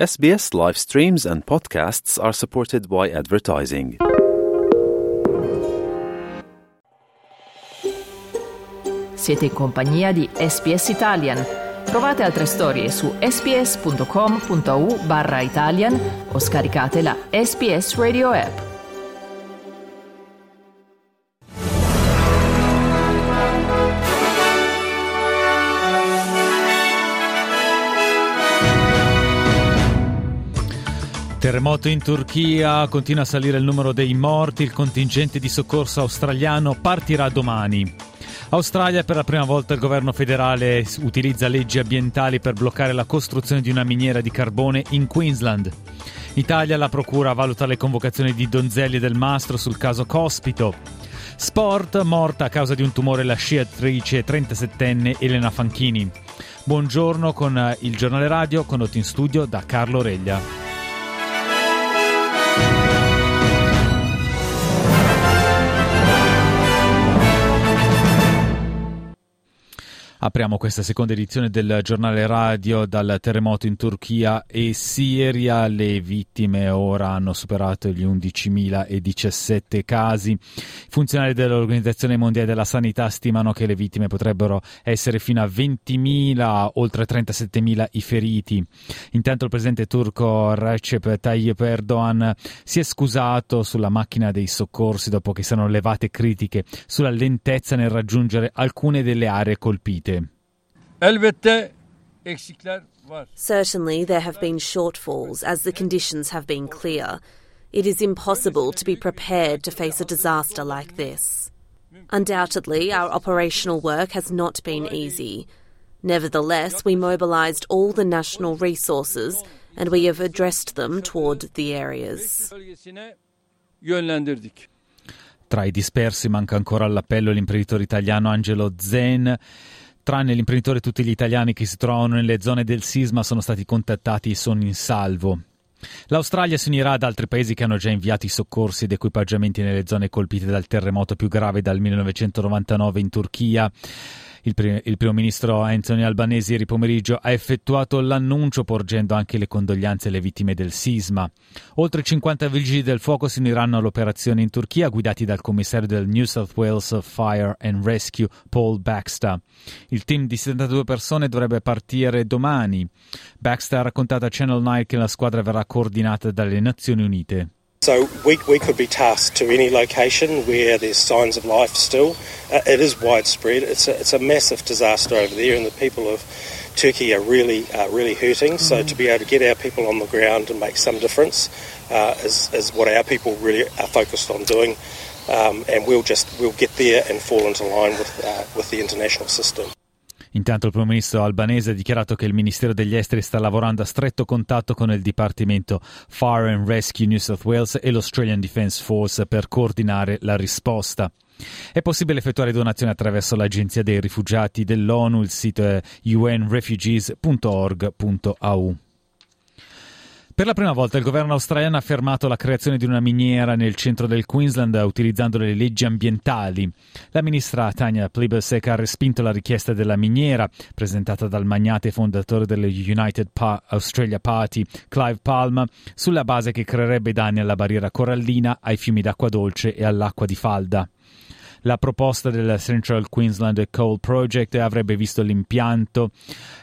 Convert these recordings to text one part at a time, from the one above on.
SBS live streams and podcasts are supported by advertising. Siete in compagnia di SPS Italian. Trovate altre storie su sps.com.au barra Italian o scaricate la SPS Radio app. Terremoto in Turchia, continua a salire il numero dei morti, il contingente di soccorso australiano partirà domani. Australia per la prima volta il governo federale utilizza leggi ambientali per bloccare la costruzione di una miniera di carbone in Queensland. Italia la procura valuta le convocazioni di Donzelli e del Mastro sul caso Cospito. Sport, morta a causa di un tumore la sciatrice 37enne Elena Fanchini. Buongiorno con il giornale radio condotto in studio da Carlo Reglia. Apriamo questa seconda edizione del giornale radio dal terremoto in Turchia e Siria. Le vittime ora hanno superato gli 11.017 casi. I funzionari dell'Organizzazione Mondiale della Sanità stimano che le vittime potrebbero essere fino a 20.000, oltre 37.000 i feriti. Intanto il presidente turco Recep Tayyip Erdogan si è scusato sulla macchina dei soccorsi dopo che siano levate critiche sulla lentezza nel raggiungere alcune delle aree colpite. Elbette eksikler var. Certainly, there have been shortfalls as the conditions have been clear. It is impossible to be prepared to face a disaster like this. Undoubtedly, our operational work has not been easy. Nevertheless, we mobilised all the national resources and we have addressed them toward the areas. Tra i dispersi manca ancora all'appello l'imprenditore italiano Angelo Zen. Tranne l'imprenditore, tutti gli italiani che si trovano nelle zone del sisma sono stati contattati e sono in salvo. L'Australia si unirà ad altri paesi che hanno già inviato i soccorsi ed equipaggiamenti nelle zone colpite dal terremoto più grave dal 1999 in Turchia. Il, prim- il, primo ministro Anthony Albanese ieri pomeriggio ha effettuato l'annuncio porgendo anche le condoglianze alle vittime del sisma. Oltre 50 vigili del fuoco si uniranno all'operazione in Turchia guidati dal commissario del New South Wales Fire and Rescue Paul Baxter. Il team di 72 persone dovrebbe partire domani. Baxter ha raccontato a Channel 9 che la squadra verrà coordinata dalle Nazioni Unite. So we, we could be tasked to any location where there's signs of life still. Uh, it is widespread. It's a, it's a massive disaster over there, and the people of Turkey are really uh, really hurting. Mm-hmm. So to be able to get our people on the ground and make some difference uh, is, is what our people really are focused on doing. Um, and we'll just we'll get there and fall into line with uh, with the international system. Intanto il primo ministro albanese ha dichiarato che il Ministero degli Esteri sta lavorando a stretto contatto con il Dipartimento Fire and Rescue New South Wales e l'Australian Defence Force per coordinare la risposta. È possibile effettuare donazioni attraverso l'Agenzia dei Rifugiati dell'ONU, il sito è unrefugees.org.au. Per la prima volta il governo australiano ha fermato la creazione di una miniera nel centro del Queensland utilizzando le leggi ambientali. La ministra Tania Plibersek ha respinto la richiesta della miniera presentata dal magnate fondatore delle United pa- Australia Party, Clive Palmer, sulla base che creerebbe danni alla barriera corallina, ai fiumi d'acqua dolce e all'acqua di falda. La proposta del Central Queensland Coal Project avrebbe visto l'impianto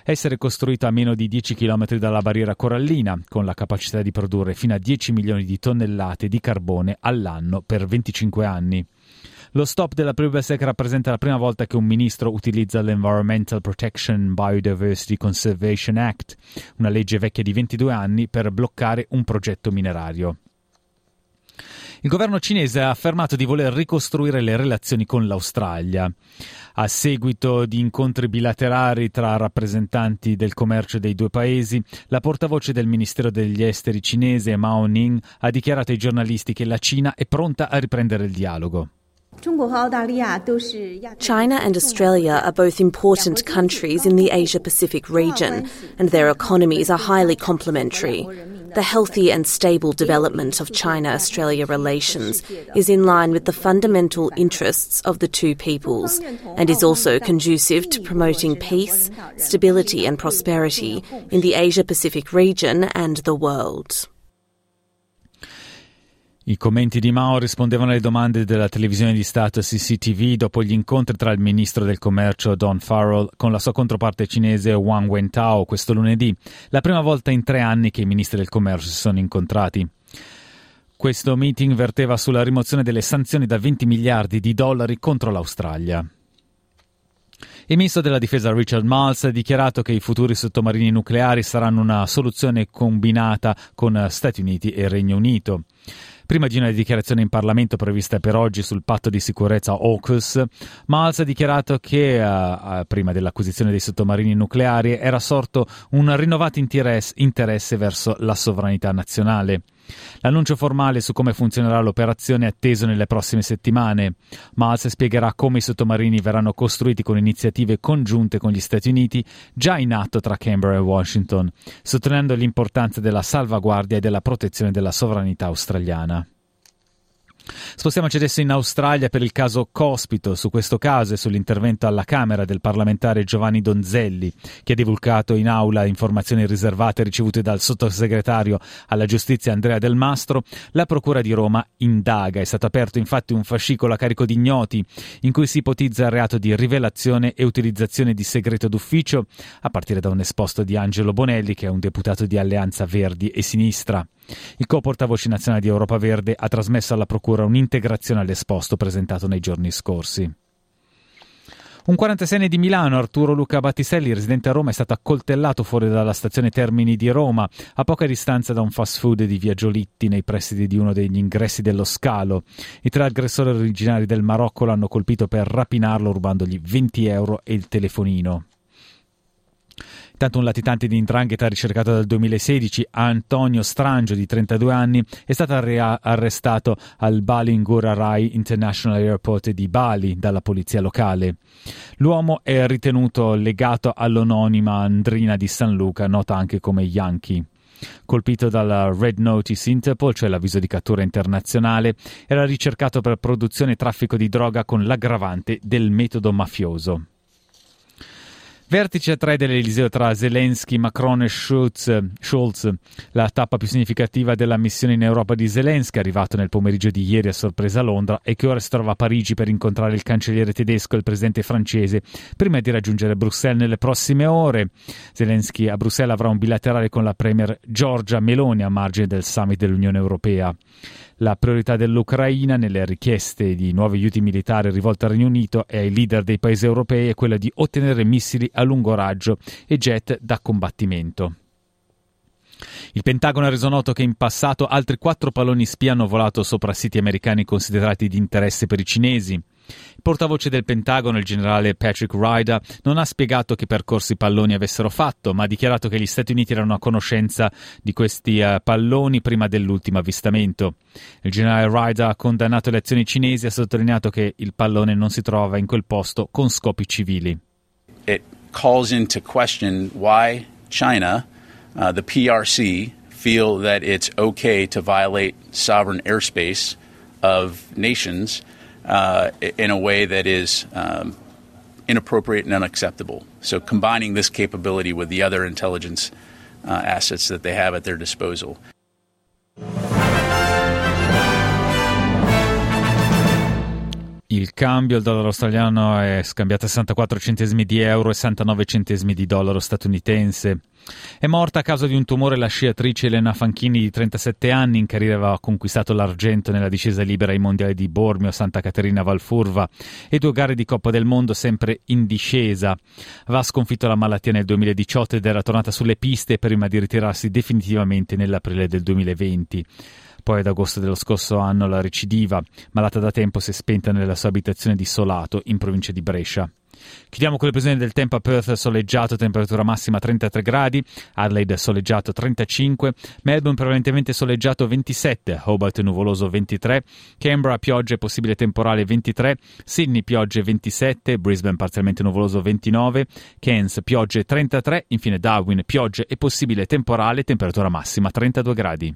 essere costruito a meno di 10 km dalla barriera corallina, con la capacità di produrre fino a 10 milioni di tonnellate di carbone all'anno per 25 anni. Lo stop della Privacy rappresenta la prima volta che un ministro utilizza l'Environmental Protection Biodiversity Conservation Act, una legge vecchia di 22 anni, per bloccare un progetto minerario. Il governo cinese ha affermato di voler ricostruire le relazioni con l'Australia. A seguito di incontri bilaterali tra rappresentanti del commercio dei due paesi, la portavoce del Ministero degli Esteri cinese Mao Ning ha dichiarato ai giornalisti che la Cina è pronta a riprendere il dialogo. China and Australia are both important countries in the Asia Pacific region, and their economies are highly complementary. the healthy and stable development of China Australia relations is in line with the fundamental interests of the two peoples and is also conducive to promoting peace, stability, and prosperity in the Asia Pacific region and the world. I commenti di Mao rispondevano alle domande della televisione di Stato CCTV dopo gli incontri tra il ministro del commercio Don Farrell con la sua controparte cinese Wang Wentao questo lunedì, la prima volta in tre anni che i ministri del commercio si sono incontrati. Questo meeting verteva sulla rimozione delle sanzioni da 20 miliardi di dollari contro l'Australia. Il ministro della difesa Richard Miles ha dichiarato che i futuri sottomarini nucleari saranno una soluzione combinata con Stati Uniti e Regno Unito. Prima di una dichiarazione in Parlamento prevista per oggi sul patto di sicurezza AUKUS, Miles ha dichiarato che, uh, uh, prima dell'acquisizione dei sottomarini nucleari, era sorto un rinnovato interesse, interesse verso la sovranità nazionale. L'annuncio formale su come funzionerà l'operazione è atteso nelle prossime settimane. Miles spiegherà come i sottomarini verranno costruiti con iniziative congiunte con gli Stati Uniti già in atto tra Canberra e Washington, sottolineando l'importanza della salvaguardia e della protezione della sovranità australiana. Spostiamoci adesso in Australia per il caso Cospito. Su questo caso e sull'intervento alla Camera del parlamentare Giovanni Donzelli, che ha divulgato in aula informazioni riservate ricevute dal sottosegretario alla giustizia Andrea Del Mastro, la Procura di Roma indaga. È stato aperto infatti un fascicolo a carico di ignoti in cui si ipotizza il reato di rivelazione e utilizzazione di segreto d'ufficio, a partire da un esposto di Angelo Bonelli, che è un deputato di Alleanza Verdi e Sinistra. Il co-portavoce nazionale di Europa Verde ha trasmesso alla Procura un'integrazione all'esposto presentato nei giorni scorsi. Un 46enne di Milano, Arturo Luca Battistelli, residente a Roma, è stato accoltellato fuori dalla stazione Termini di Roma, a poca distanza da un fast food di Via Giolitti, nei pressi di uno degli ingressi dello scalo. I tre aggressori originari del Marocco l'hanno colpito per rapinarlo, rubandogli 20 euro e il telefonino. Intanto un latitante di indrangheta ricercato dal 2016, Antonio Strangio, di 32 anni, è stato arrestato al Bali Ngurah Rai International Airport di Bali dalla polizia locale. L'uomo è ritenuto legato all'anonima Andrina di San Luca, nota anche come Yankee colpito dalla Red Notice Interpol, cioè l'avviso di cattura internazionale, era ricercato per produzione e traffico di droga con l'aggravante del metodo mafioso. Vertice 3 dell'Eliseo tra Zelensky, Macron e Schulz, Schulz, la tappa più significativa della missione in Europa di Zelensky, arrivato nel pomeriggio di ieri a sorpresa a Londra e che ora si trova a Parigi per incontrare il cancelliere tedesco e il presidente francese, prima di raggiungere Bruxelles nelle prossime ore. Zelensky a Bruxelles avrà un bilaterale con la premier Giorgia Meloni a margine del summit dell'Unione Europea. La priorità dell'Ucraina nelle richieste di nuovi aiuti militari rivolte al Regno Unito e ai leader dei paesi europei è quella di ottenere missili a lungo raggio e jet da combattimento. Il Pentagono ha reso noto che in passato altri quattro palloni spia hanno volato sopra siti americani considerati di interesse per i cinesi. Il portavoce del Pentagono, il generale Patrick Ryder, non ha spiegato che percorsi i palloni avessero fatto, ma ha dichiarato che gli Stati Uniti erano a conoscenza di questi uh, palloni prima dell'ultimo avvistamento. Il generale Ryder ha condannato le azioni cinesi e ha sottolineato che il pallone non si trova in quel posto con scopi civili. It calls into question why China, uh, the PRC, feel that it's okay to violate sovereign airspace of nations uh, in a way that is um, inappropriate and unacceptable. So, combining this capability with the other intelligence uh, assets that they have at their disposal. Il cambio, il dollaro australiano è scambiato a 64 centesimi di euro e 69 centesimi di dollaro statunitense. È morta a causa di un tumore la sciatrice Elena Fanchini di 37 anni, in carriera aveva conquistato l'argento nella discesa libera ai mondiali di Bormio, Santa Caterina Valfurva e due gare di Coppa del Mondo sempre in discesa. Aveva sconfitto la malattia nel 2018 ed era tornata sulle piste prima di ritirarsi definitivamente nell'aprile del 2020. Poi ad agosto dello scorso anno la recidiva, malata da tempo, si è spenta nella sua abitazione di Solato, in provincia di Brescia. Chiudiamo con le previsioni del tempo a Perth soleggiato, temperatura massima 33 gradi, Adelaide soleggiato 35, Melbourne prevalentemente soleggiato 27, Hobart nuvoloso 23, Canberra piogge e possibile temporale 23, Sydney piogge 27, Brisbane parzialmente nuvoloso 29, Cairns piogge 33, infine Darwin piogge e possibile temporale, temperatura massima 32 gradi.